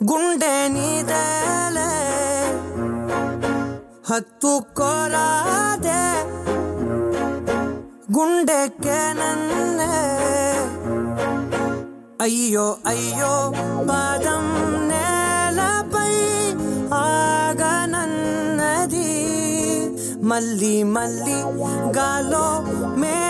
గుండె నీదేలే హత్తుకోరాదే గుండెకే నన్నే అయ్యో అయ్యో పాదం నేలపై ఆగనన్నది మళ్ళీ మళ్ళీ గాలో మేఘమై తే